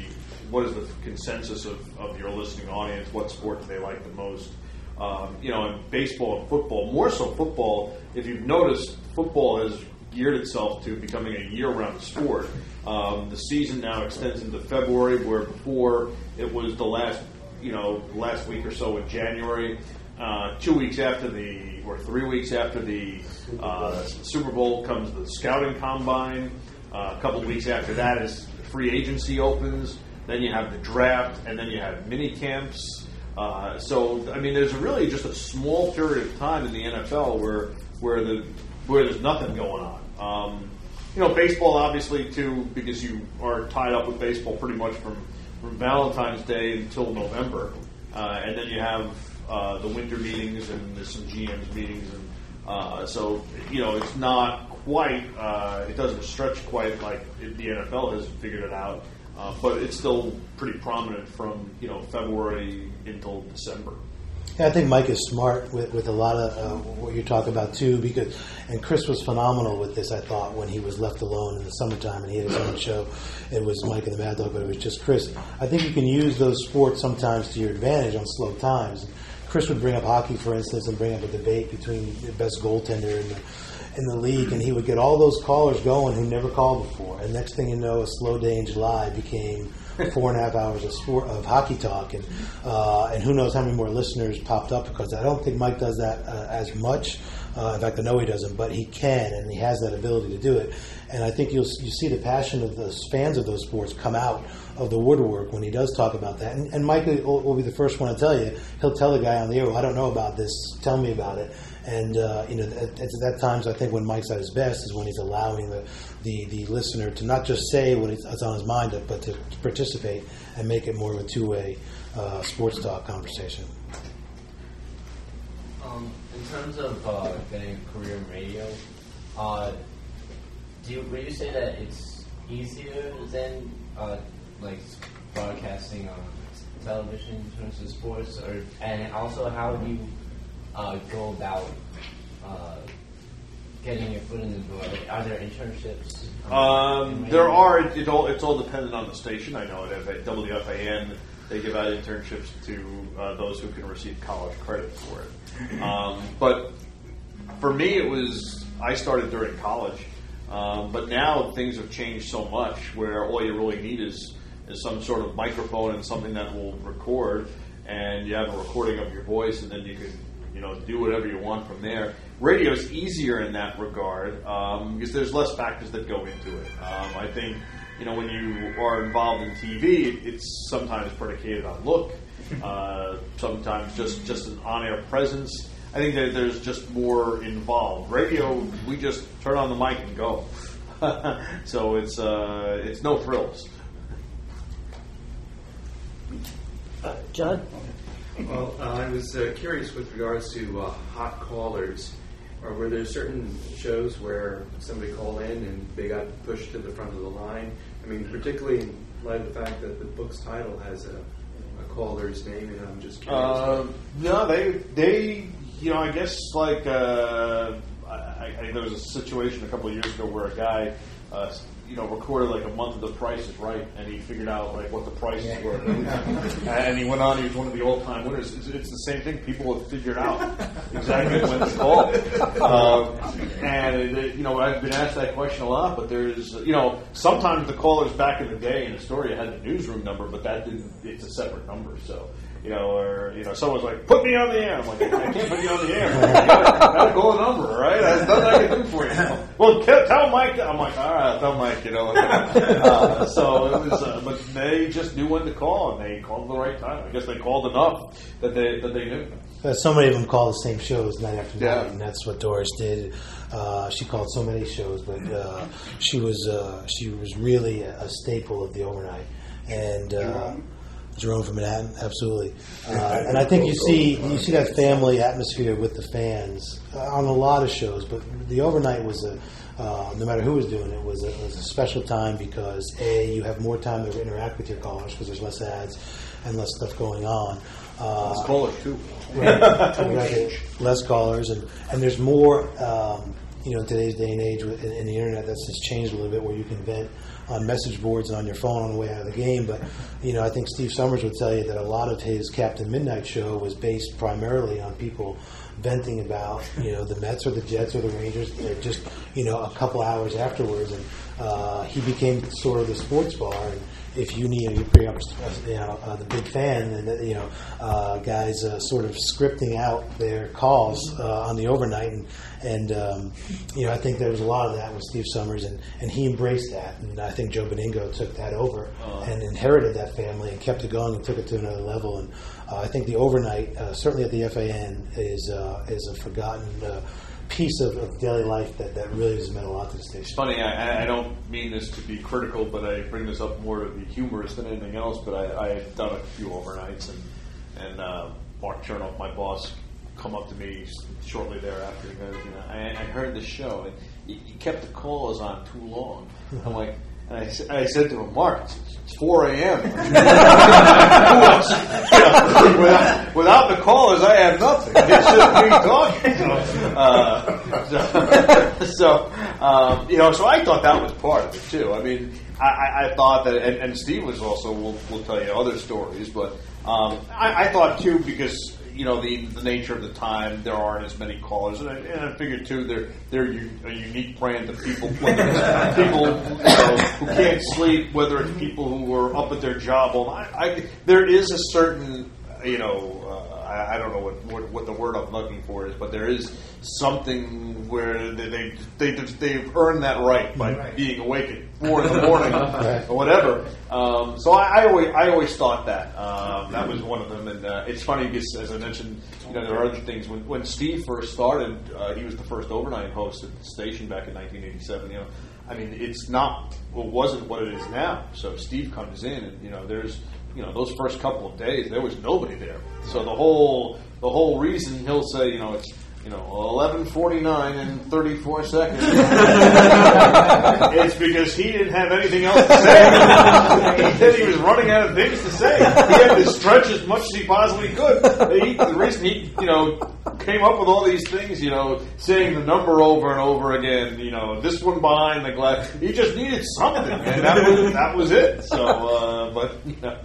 what is the consensus of, of your listening audience? What sport do they like the most? Um, you know, in baseball and football, more so football. If you've noticed, football has geared itself to becoming a year-round sport. Um, the season now extends into February, where before it was the last, you know, last week or so in January. Uh, two weeks after the, or three weeks after the uh, Super Bowl comes the scouting combine. Uh, a couple weeks after that is free agency opens. Then you have the draft, and then you have mini camps. Uh, so, I mean, there's really just a small period of time in the NFL where where the where there's nothing going on. Um, you know, baseball obviously too, because you are tied up with baseball pretty much from from Valentine's Day until November, uh, and then you have uh, the winter meetings and there's some GMs meetings, and uh, so you know it's not quite uh, it doesn't stretch quite like the NFL has figured it out, uh, but it's still pretty prominent from you know February until December. Yeah, I think Mike is smart with, with a lot of uh, what you're talking about too, because and Chris was phenomenal with this. I thought when he was left alone in the summertime and he had his own show, it was Mike and the Mad Dog, but it was just Chris. I think you can use those sports sometimes to your advantage on slow times. Chris would bring up hockey, for instance, and bring up a debate between the best goaltender in the in the league, and he would get all those callers going who never called before. And next thing you know, a slow day in July became four and a half hours of sport of hockey talk, and uh, and who knows how many more listeners popped up because I don't think Mike does that uh, as much. Uh, in fact, I know he doesn't, but he can, and he has that ability to do it. And I think you'll you see the passion of the fans of those sports come out of the woodwork when he does talk about that. And, and Mike will, will be the first one to tell you. He'll tell the guy on the air, well, "I don't know about this. Tell me about it." And uh, you know, at, at that times, I think when Mike's at his best is when he's allowing the, the, the listener to not just say what is on his mind, but to participate and make it more of a two way uh, sports talk conversation. Um, in terms of uh, getting a career in radio, uh, do you, would you say that it's easier than uh, like broadcasting on television in terms of sports, or and also how do you uh, go about uh, getting your foot in the door? Are there internships? Um, there are. It, all, it's all dependent on the station. I know at at WFAN they give out internships to uh, those who can receive college credit for it. Um, but for me, it was I started during college, um, but now things have changed so much where all you really need is is some sort of microphone and something that will record, and you have a recording of your voice, and then you can you know do whatever you want from there. Radio is easier in that regard um, because there's less factors that go into it. Um, I think you know when you are involved in TV, it's sometimes predicated on look, uh, sometimes just just an on-air presence. I think that there's just more involved. Radio, we just turn on the mic and go. *laughs* so it's uh, it's no frills. Uh, John? Well, uh, I was uh, curious with regards to uh, hot callers. Or were there certain shows where somebody called in and they got pushed to the front of the line? I mean, particularly in light of the fact that the book's title has a, a caller's name, and I'm just curious. Uh, no, they they you know I guess like uh, I, I, there was a situation a couple of years ago where a guy uh, you know recorded like a month of The Price is Right, and he figured out like what the prices were, and he went on. He was one of the all time winners. It's, it's, the same thing. People have figured out exactly when to call. Um, and it, you know I've been asked that question a lot, but there's you know sometimes the callers back in the day in Astoria had the newsroom number, but that didn't. It's a separate number, so you know, or you know, someone's like, "Put me on the air." I'm like, "I can't put you on the air. Gotta, gotta call number, right? There's nothing I can do for you." Well, tell, tell Mike. I'm like, "All right, tell Mike." You know, uh, so it was, uh, but they just knew when to call, and they called the right time. I guess they called enough that they that they knew. Uh, so many of them call the same shows night after night, Yeah. and that's what Doris did. Uh, she called so many shows, but uh, she was uh, she was really a, a staple of the overnight. And uh, Jerome from Manhattan, absolutely. *laughs* Uh, and I think you see you see that family atmosphere with the fans uh, on a lot of shows, but the overnight was a. Uh, no matter who was doing it, was a, was a special time because a you have more time to interact with your callers because there's less ads and less stuff going on. Uh, Let's too. Right. *laughs* Right. less callers, and, and there's more, um, you know, in today's day and age with, in, in the internet that's just changed a little bit where you can vent on message boards and on your phone on the way out of the game. But, you know, I think Steve Somers would tell you that a lot of his Captain Midnight show was based primarily on people venting about, you know, the Mets or the Jets or the Rangers uh, just, you know, a couple hours afterwards. And uh, he became sort of the sports bar. And, if you need, you bring up, you know, uh, the big fan, and uh, you know, uh, guys uh, sort of scripting out their calls uh, on the overnight, and and um, you know, I think there was a lot of that with Steve Somers, and, and he embraced that, and I think Joe Benigno took that over and inherited that family and kept it going and took it to another level, and uh, I think the overnight, uh, certainly at the FAN, is uh, is a forgotten. Piece of, of daily life that, that really has meant a lot to the It's station. funny. I, I don't mean this to be critical, but I bring this up more to be humorous than anything else. But I, I had done a few overnights, and and uh, Mark Chernoff, my boss, come up to me shortly thereafter. He goes, "You know, I, I heard the show, and you, you kept the calls on too long." I'm *laughs* like. And I, I said to him, Mark, it's 4 a.m. Who else? You without, without the callers, I have nothing. It's just me talking. So, *laughs* uh, *laughs* so, so um, you know, so I thought that was part of it too. I mean, I, I, I thought that, and, and Steve was also will will tell you other stories, but um, I, I thought too because you know the the nature of the time, there aren't as many callers, and I, and I figured too they're they're u- a unique brand of people, whether it's *laughs* people you know, who can't sleep, whether it's people who are up at their job all night. I, there is a certain you know. I, I don't know what, what what the word I'm looking for is, but there is something where they they, they they've earned that right by being awake at four in the morning *laughs* or whatever. Um, so I, I always I always thought that um, that was one of them, and uh, it's funny because as I mentioned, you know there are other things. When when Steve first started, uh, he was the first overnight host at the station back in 1987. You know, I mean it's not well, wasn't what it is now. So Steve comes in, and you know there's you know those first couple of days there was nobody there. So the whole the whole reason he'll say you know it's you know eleven forty nine and thirty four seconds. *laughs* it's because he didn't have anything else to say. he said he was running out of things to say. He had to stretch as much as he possibly could. He, the reason he you know came up with all these things, you know, saying the number over and over again, you know, this one behind the glass. He just needed something, and that was that was it. So, uh, but you know,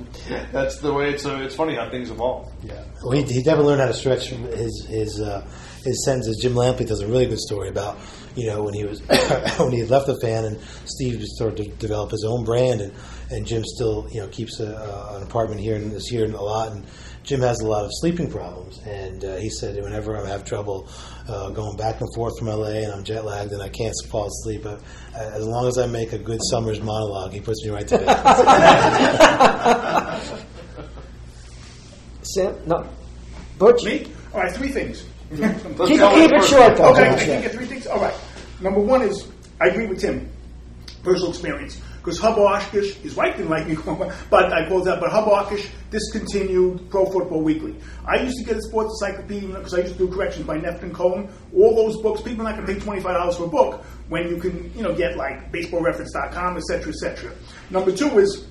that's the way it's. Uh, it's funny how things evolve. Yeah, well, he, he definitely learned how to stretch his his uh, his sentences. Jim Lampley does a really good story about you know when he was *coughs* when he left the fan and Steve started to develop his own brand and and Jim still you know keeps a, uh, an apartment here and is here a lot and Jim has a lot of sleeping problems and uh, he said whenever I have trouble uh, going back and forth from LA and I'm jet lagged and I can't fall asleep, uh, as long as I make a good Somers monologue, he puts me right to bed. *laughs* Sam, no. Butch? Me? All right, three things. *laughs* Keep, keep it short, though. Okay, I can get three things. All right. Number one is I agree with Tim. Personal experience. Because Hub Arkush, his wife didn't like me, but I closed out. But Hub Arkush discontinued Pro Football Weekly. I used to get a sports encyclopedia because I used to do corrections by Nefton Cohen. All those books, people are not going to pay twenty five dollars for a book when you can, you know, get like BaseballReference.com, et cetera, et cetera. Number two is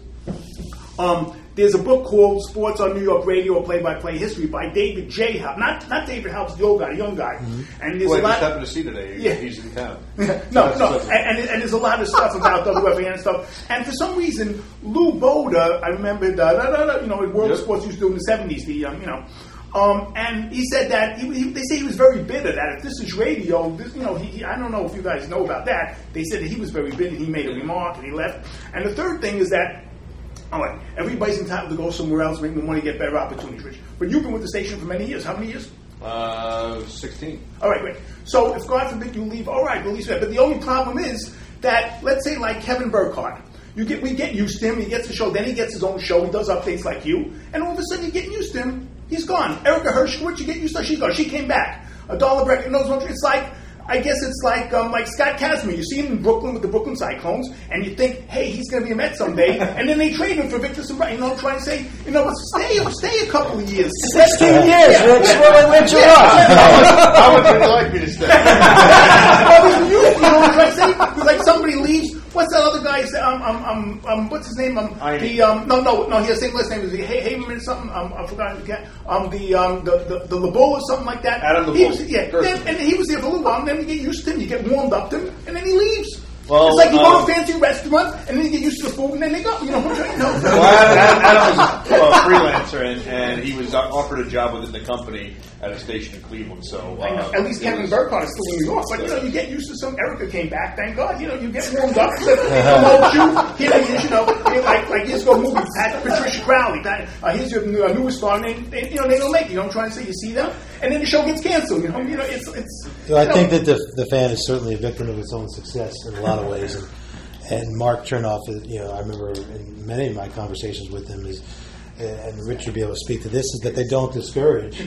um, there's a book called Sports on New York Radio, Play-by-Play History by David J. Halp. Not not David Halp's the old guy, the young guy. And there's a I just lot. happened to see today. Yeah. He's *laughs* in town. no, no, and, and, and there's a lot of stuff about WFAN and stuff. And for some reason, Lou Boda, I remember, da, da, da, you know, World Yep. Sports used to do in the '70s. The um, you know, um, and he said that he, he, they say he was very bitter that if this is radio, this, you know, he, he, I don't know if you guys know about that. They said that he was very bitter. He made a remark and he left. And the third thing is that All right, everybody's entitled to go somewhere else, make more money, get better opportunities, Rich. But you've been with the station for many years. How many years? Uh, 16. All right, great. So if God forbid you leave, all right, release that. But the only problem is that, let's say, like Kevin Burkhardt, you get we get used to him. He gets a show, then he gets his own show. He does updates like you, and all of a sudden you're getting used to him. He's gone. Erica Hershkowitz, you get used to her. She's gone. She came back. Adala Breck, knows what it's like. I guess it's like um, like Scott Kazmir. You see him in Brooklyn with the Brooklyn Cyclones, and you think, hey, he's going to be a Met someday, and then they trade him for Victor Zambrano. You know, I'm trying to say, you know, stay stay a couple of years. 16 years, Rich. Well, Rich, you're up. How would you like me to stay? *laughs* well, you, you know what I'm trying to say? Because like somebody leaves. What's that other guy? Um, um, um, um, what's his name? Um, Heine. the um, no, no, no. He has the same last name. Is he Hay- Heyman or something? Um, I forgot. again. Um, the um, the the, the LeBeau or something like that. Adam He LeBeau. was, yeah, then, and he was there for a little while. And then you get used to him. You get warmed up to him, and then he leaves. Well, it's like you go um, to a fancy restaurant, and then you get used to the food, and then they go. You know, what I'm trying to know. Well, Adam, Adam was a freelancer, and, and he was offered a job within the company at a station in Cleveland. So uh, At least Kevin was- Burkhardt is still in New York. But, you know, you get used to some. Erica came back, thank God. You know, you get warmed up. So, they promote you. Here he *laughs* you know, like, like years ago, movie, Pat, Patricia Crowley. That, uh, here's your new, uh, newest star, and they, they, you know, they don't make it. You know what I'm trying to say? You see them, and then the show gets canceled. You know, you know it's. it's So I know, think that the, the fan is certainly a victim of its own success in a lot of ways. And, and Mark Chernoff, you know, I remember in many of my conversations with him is, and Rich would be able to speak to this, is that they don't discourage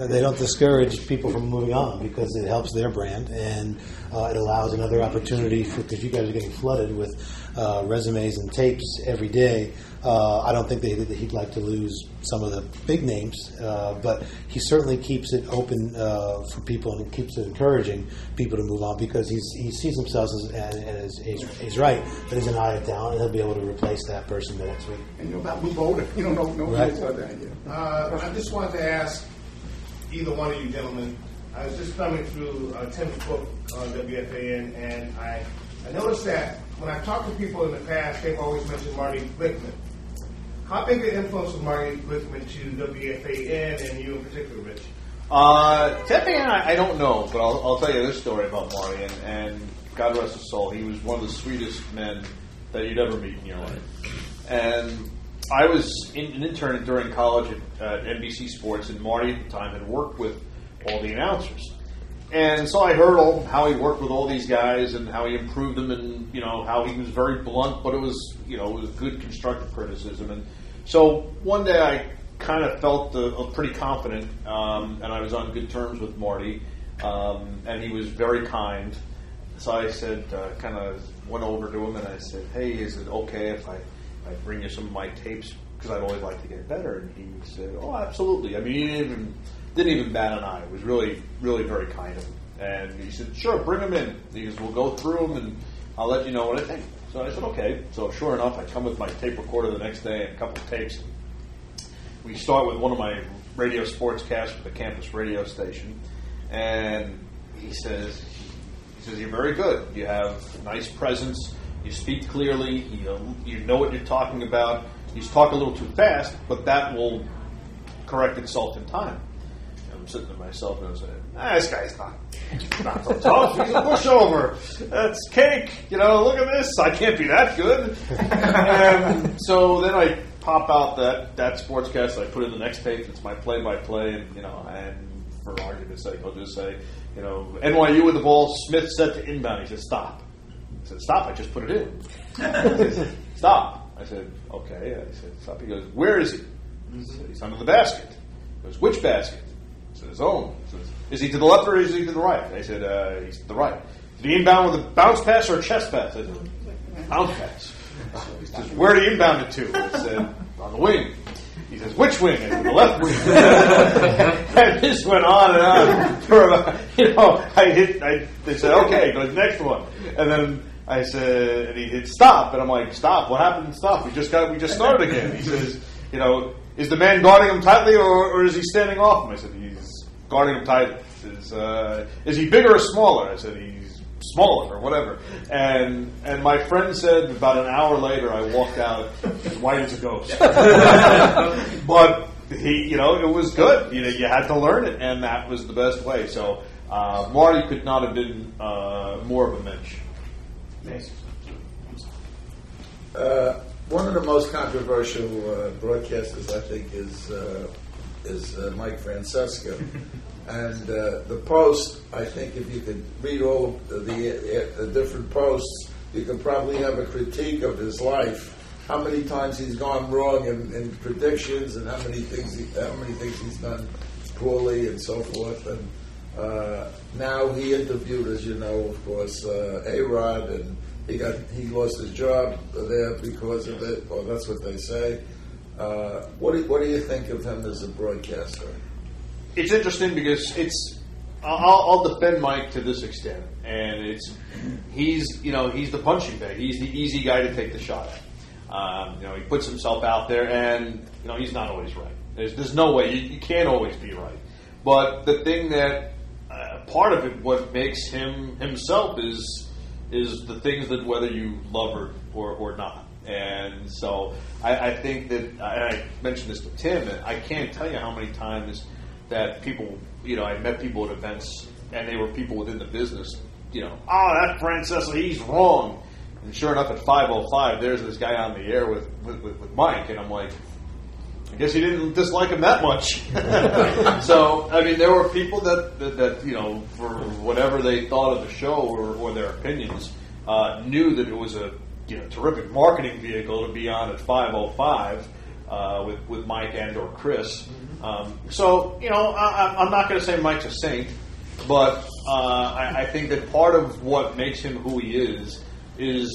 uh, they don't discourage people from moving on because it helps their brand and uh, it allows another opportunity for because you guys are getting flooded with uh, resumes and tapes every day. Uh, I don't think that that he'd like to lose some of the big names, uh, but he certainly keeps it open uh, for people and keeps it encouraging people to move on because he's, he sees himself as, and, and is, he's, he's right that he's an eye of talent and he'll be able to replace that person the next week. And you know about Lou Boda. You don't know, no, no, Right. no, that idea. Uh, I just wanted to ask either one of you gentlemen. I was just thumbing through uh, Tim's book on WFAN, and I, I noticed that when I've talked to people in the past, they've always mentioned Marty Glickman. How big an influence was Marty Glickman to WFAN and you in particular, Rich? Uh, Tepe, I, I don't know, but I'll, I'll tell you this story about Marty, and, and God rest his soul, he was one of the sweetest men that you'd ever meet in your life. And I was in, an intern during college at uh, NBC Sports, and Marty at the time had worked with all the announcers. And so I heard all, how he worked with all these guys and how he improved them, and you know how he was very blunt, but it was you know it was good constructive criticism. And so one day I kind of felt uh, pretty confident, um, and I was on good terms with Marty, um, and he was very kind. So I said, uh, kind of went over to him and I said, "Hey, is it okay if I, I bring you some of my tapes? Because I'd always like to get better." And he said, "Oh, absolutely." I mean, he didn't even didn't even bat an eye. It was really, really very kind of him. And he said, "Sure, bring them in." He goes, "We'll go through them and I'll let you know what I think." So I said, "Okay." So sure enough, I come with my tape recorder the next day and a couple of tapes. We start with one of my radio sportscasts for the campus radio station, and he says, he says, "You're very good. You have nice presence. You speak clearly. You you know what you're talking about. You talk a little too fast, but that will correct itself in time." I'm sitting to myself and I'm saying, ah, "This guy's not not so tough. He's a pushover. That's cake. You know, look at this. I can't be that good." and so then I pop out that that sportscast. I put in the next tape. It's my play-by-play, and you know, and for argument's sake, I'll just say, you know, NYU with the ball. Smith set to inbound. He said, "Stop." I said, "Stop." I just put it in. Said, *laughs* Stop. I said, "Okay." I said, "Stop." He goes, "Where is he?" He's under the basket. He goes, "Which basket?" "His own." "Is he to the left or is he to the right?" I said, uh, "He's to the right." Did he inbound with a bounce pass or a chest pass? I said, "Bounce pass." He says, "Where did he inbound it to?" I said, "On the wing." He says, "Which wing?" I said, "The left wing." *laughs* and this went on and on for about, you know. I hit. I, they said, "Okay, go to the next one," and then. I said, and he hit stop, and I'm like, stop. What happened? To stop. We just got, we just started again. He says, you know, is the man guarding him tightly, or, or is he standing off him? I said, guarding him. He says, uh, is he bigger or smaller? I said, he's smaller or whatever. And and my friend said about an hour later, I walked out white as a ghost. *laughs* but he, you know, it was good. You know, you had to learn it, and that was the best way. So uh, Marty could not have been uh, more of a mensch. Uh, one of the most controversial uh, broadcasters, I think, is uh, is uh, Mike Francesa. and uh, the post, I think, if you could read all of the, the different posts, you could probably have a critique of his life. How many times he's gone wrong in, in predictions, and how many things he, how many things he's done poorly, and so forth. And uh, now he interviewed, as you know, of course, uh, A Rod, and he got he lost his job there because of it, or that's what they say. Uh, what do what do you think of him as a broadcaster? It's interesting because it's. I'll, I'll defend Mike to this extent, and it's he's you know he's the punching bag. He's the easy guy to take the shot at. Um, you know, he puts himself out there, and you know he's not always right. There's there's no way you, you can't always be right. But the thing that uh, part of it, what makes him himself is is the things that whether you love or or, or not. And so I, I think that I mentioned this to Tim. And I can't tell you how many times that people, you know, I met people at events, and they were people within the business. You know, oh, that Francesa, he's wrong. And sure enough, at 5:05, there's this guy on the air with, with, with, with Mike, and I'm like, I guess he didn't dislike him that much. *laughs* so, I mean, there were people that, that, that, you know, for whatever they thought of the show or, or their opinions, uh, knew that it was a you know, terrific marketing vehicle to be on at 5:05 uh, with with Mike and or Chris. Um, so, you know, I, I'm not going to say Mike's a saint, but uh, I, I think that part of what makes him who he is is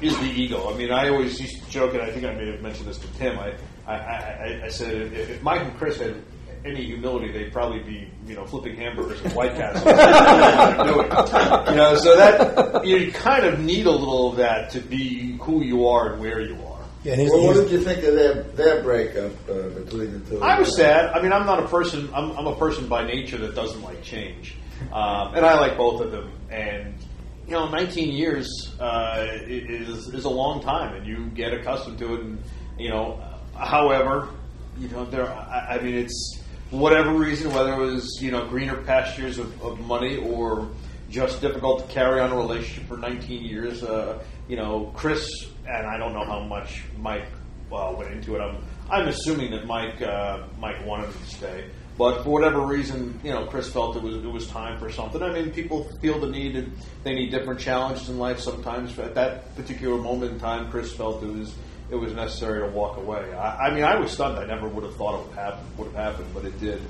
is the ego. I mean, I always used to joke, and I think I may have mentioned this to Tim. I I, I, I said if, if Mike and Chris had any humility, they'd probably be you know flipping hamburgers at White Castle. *laughs* you know, so that you kind of need a little of that to be who you are and where you are. Yeah, well, what did you think of their their breakup uh, between the two? I was sad. I mean, I'm not a person. I'm, I'm a person by nature that doesn't like change, um, and I like both of them. And you know, 19 years uh, is is a long time, and you get accustomed to it. And you know, however, you know, there. I, I mean, it's whatever reason, whether it was you know greener pastures of, of money or just difficult to carry on a relationship for 19 years. Uh, you know, Chris and I don't know how much Mike uh, went into it. I'm I'm assuming that Mike uh, Mike wanted to stay, but for whatever reason, you know, Chris felt it was it was time for something. I mean, people feel the need and they need different challenges in life. Sometimes at that particular moment in time, Chris felt it was it was necessary to walk away. I, I mean, I was stunned. I never would have thought it would happen, would have happened, but it did.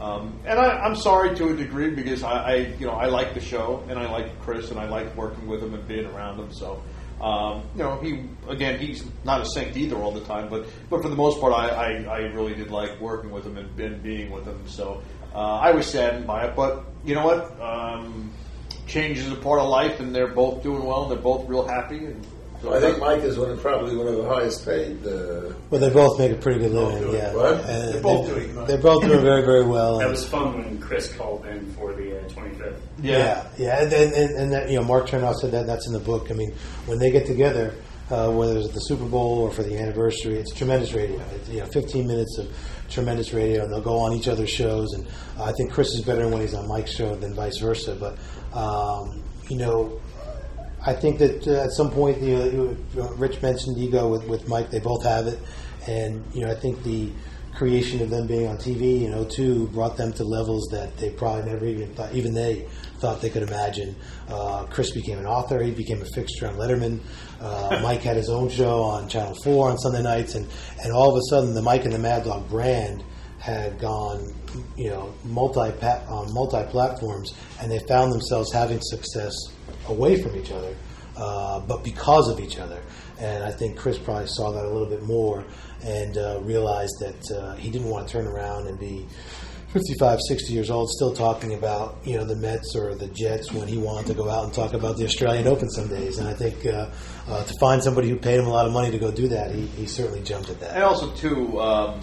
Um, and I, am sorry to a degree because I, I, you know, I like the show and I like Chris and I like working with him and being around him. So, um, you know, he again, he's not a saint either all the time, but but for the most part, I, I, I really did like working with him and, and being with him. So uh, I was saddened by it, but you know what? Um, change is a part of life, and they're both doing well, and they're both real happy. And, I think Mike is one of, probably one of the highest paid. Uh, well, they both make a pretty good living. Yeah, what? And they're both doing. They're both doing very, very well. That was fun when Chris called in for the uh, 25th. Yeah, yeah, yeah. and and, and that, you know, Mark Chernoff said that that's in the book. I mean, when they get together, uh, whether it's the Super Bowl or for the anniversary, it's tremendous radio. It's, you know, 15 minutes of tremendous radio, and they'll go on each other's shows. And uh, I think Chris is better when he's on Mike's show than vice versa. But um, you know, I think that uh, at some point, you know, Rich mentioned ego with, with Mike. They both have it, and you know, I think the creation of them being on TV in 02 brought them to levels that they probably never even thought, even they thought they could imagine. Uh, Chris became an author. He became a fixture on Letterman. Uh, *laughs* Mike had his own show on Channel 4 on Sunday nights, and, and all of a sudden, the Mike and the Mad Dog brand had gone, you know, multi on multi platforms, and they found themselves having success away from each other, uh, but because of each other. And I think Chris probably saw that a little bit more and uh, realized that uh, he didn't want to turn around and be 55, 60 years old, still talking about you know the Mets or the Jets when he wanted to go out and talk about the Australian Open some days. And I think uh, uh, to find somebody who paid him a lot of money to go do that, he, he certainly jumped at that. And also, too, um,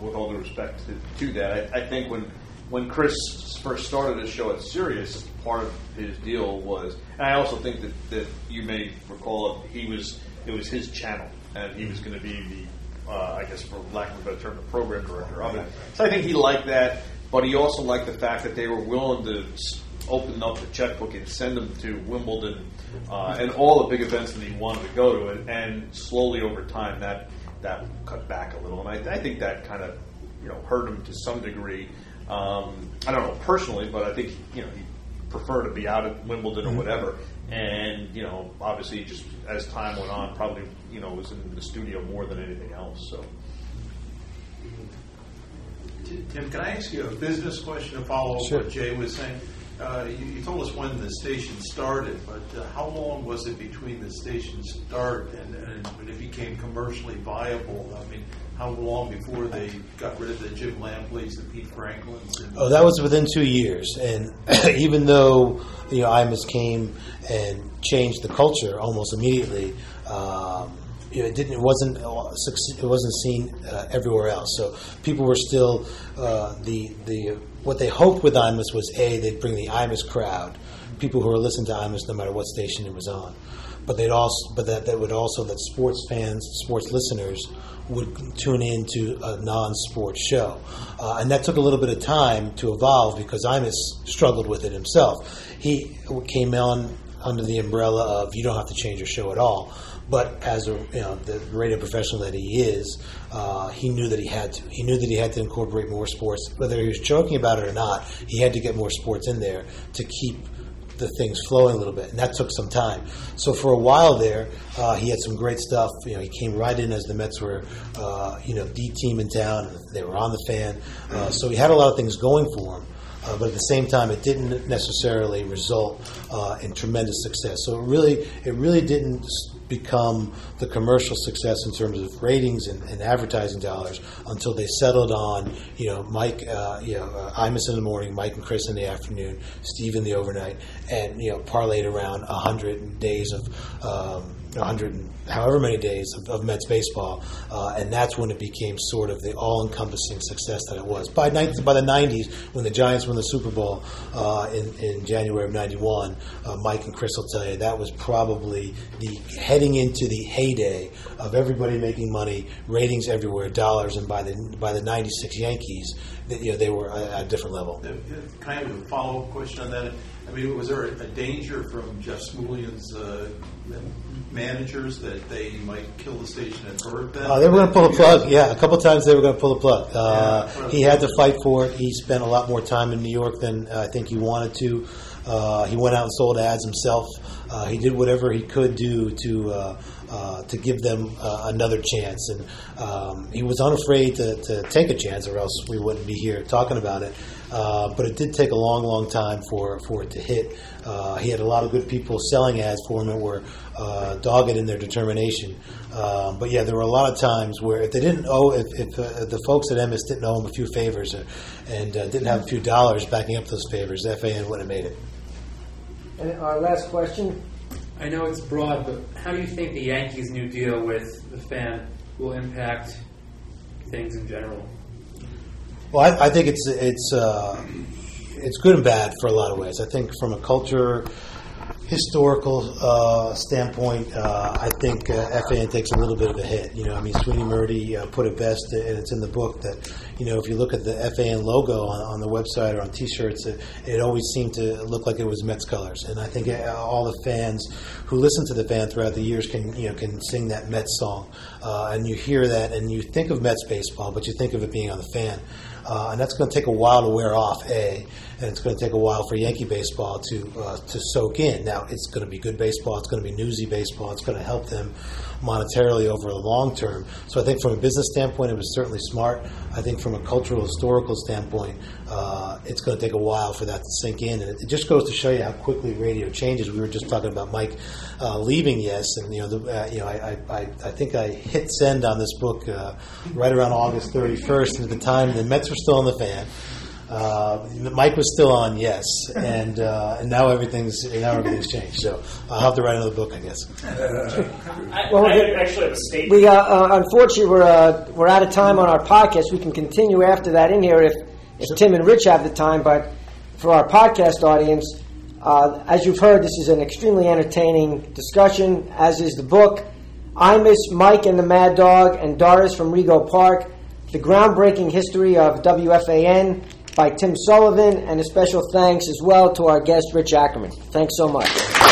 with all due respect to, to that, I, I think when when Chris first started his show at Sirius, part of his deal was, and I also think that, that you may recall he was it was his channel, and he was going to be the, uh, I guess for lack of a better term, the program director of it. So I think he liked that, but he also liked the fact that they were willing to open up the checkbook and send them to Wimbledon uh, and all the big events that he wanted to go to, and, and slowly over time that that cut back a little, and I, I think that kind of you know hurt him to some degree. Um, I don't know personally, but I think you know he prefer to be out at Wimbledon or whatever. And you know, obviously, just as time went on, probably you know was in the studio more than anything else. So. Tim, can I ask you a business question to follow up Sure. what Jay was saying? Uh, you, you told us when the station started, but uh, how long was it between the station start and, and when it became commercially viable? I mean, how long before they got rid of the Jim Lampleys, the Pete Franklins? And, Oh, that was within two years, and *clears throat* even though you know Imus came and changed the culture almost immediately, um, it didn't. It wasn't. uh, It wasn't seen uh, everywhere else. So people were still uh, the the what they hoped with Imus was a they'd bring the Imus crowd, people who were listening to Imus no matter what station it was on, but they'd also but that that would also that sports fans, sports listeners would tune in to a non-sports show, uh, and that took a little bit of time to evolve because Imus struggled with it himself. He came on under the umbrella of you don't have to change your show at all. But as a you know the radio professional that he is, uh, he knew that he had to. He knew that he had to incorporate more sports, whether he was joking about it or not. He had to get more sports in there to keep the things flowing a little bit, and that took some time. So for a while there, uh, he had some great stuff. You know, he came right in as the Mets were, uh, you know, the team in town. and They were on the fan, uh, so he had a lot of things going for him. Uh, but at the same time, it didn't necessarily result uh, in tremendous success. So it really, it really didn't become the commercial success in terms of ratings and, and advertising dollars until they settled on, you know, Mike, uh, you know, uh, Imus in the morning, Mike and Chris in the afternoon, Steve in the overnight, and you know, parlayed around a hundred days of. Um, 100 and however many days of, of Mets baseball, uh, and that's when it became sort of the all-encompassing success that it was. By, 19, by the 90s, when the Giants won the Super Bowl uh, in, in January of 91, uh, Mike and Chris will tell you that was probably the heading into the heyday of everybody making money, ratings everywhere, dollars, and by the by the 96 Yankees, that, you know, they were at a different level. Kind of a follow-up question on that. I mean, was there a danger from Jeff Smulyan's uh, managers that they might kill the station at birth? Then Uh, they were going to pull the plug. Yeah, a couple times they were going to pull the plug. Uh, Yeah. he had to fight for it. He spent a lot more time in New York than uh, I think he wanted to. Uh, he went out and sold ads himself. Uh, he did whatever he could do to uh, uh, to give them uh, another chance, and um, he was unafraid to, to take a chance, or else we wouldn't be here talking about it. Uh, but it did take a long, long time for, for it to hit. Uh, he had a lot of good people selling ads for him that were uh, dogged in their determination. Um, but yeah, there were a lot of times where if they didn't owe, if, if uh, the folks at Emmis didn't owe him a few favors uh, and uh, didn't have a few dollars backing up those favors, the FAN wouldn't have made it. And our last question. I know it's broad, but how do you think the Yankees' new deal with the fan will impact things in general? Well, I, I think it's it's uh, it's good and bad for a lot of ways. I think from a culture, historical uh, standpoint, uh, I think uh, FAN takes a little bit of a hit. You know, I mean, Sweeny Murti uh, put it best, and it's in the book that you know if you look at the FAN logo on, on the website or on T-shirts, it, it always seemed to look like it was Mets colors. And I think uh, all the fans who listen to the fan throughout the years can you know can sing that Mets song, uh, and you hear that, and you think of Mets baseball, but you think of it being on the fan. Uh, and that's going to take a while to wear off, A, and it's going to take a while for Yankee baseball to uh, to soak in. Now, it's going to be good baseball, it's going to be newsy baseball, it's going to help them monetarily over the long term. So I think from a business standpoint, it was certainly smart. I think from a cultural, historical standpoint, uh, it's going to take a while for that to sink in. And it, just goes to show you how quickly radio changes. We were just talking about Mike uh, leaving Yes, and you know, the, uh, you know, I, I, I I think I hit send on this book uh, right around August 31st, and at the time the Mets were still in the fan. Uh, Mike was still on Yes, and uh, and now everything's now everything's changed. So I'll have to write another book, I guess. I, Well, I we- actually have a statement. We uh, uh, unfortunately we're uh, we're out of time on our podcast. We can continue after that in here if if Tim and Rich have the time. But for our podcast audience, uh, as you've heard, this is an extremely entertaining discussion. As is the book. I miss Mike and the Mad Dog and Doris from Rego Park. The groundbreaking history of WFAN by Tim Sullivan, and a special thanks as well to our guest, Rich Ackerman. Thanks so much.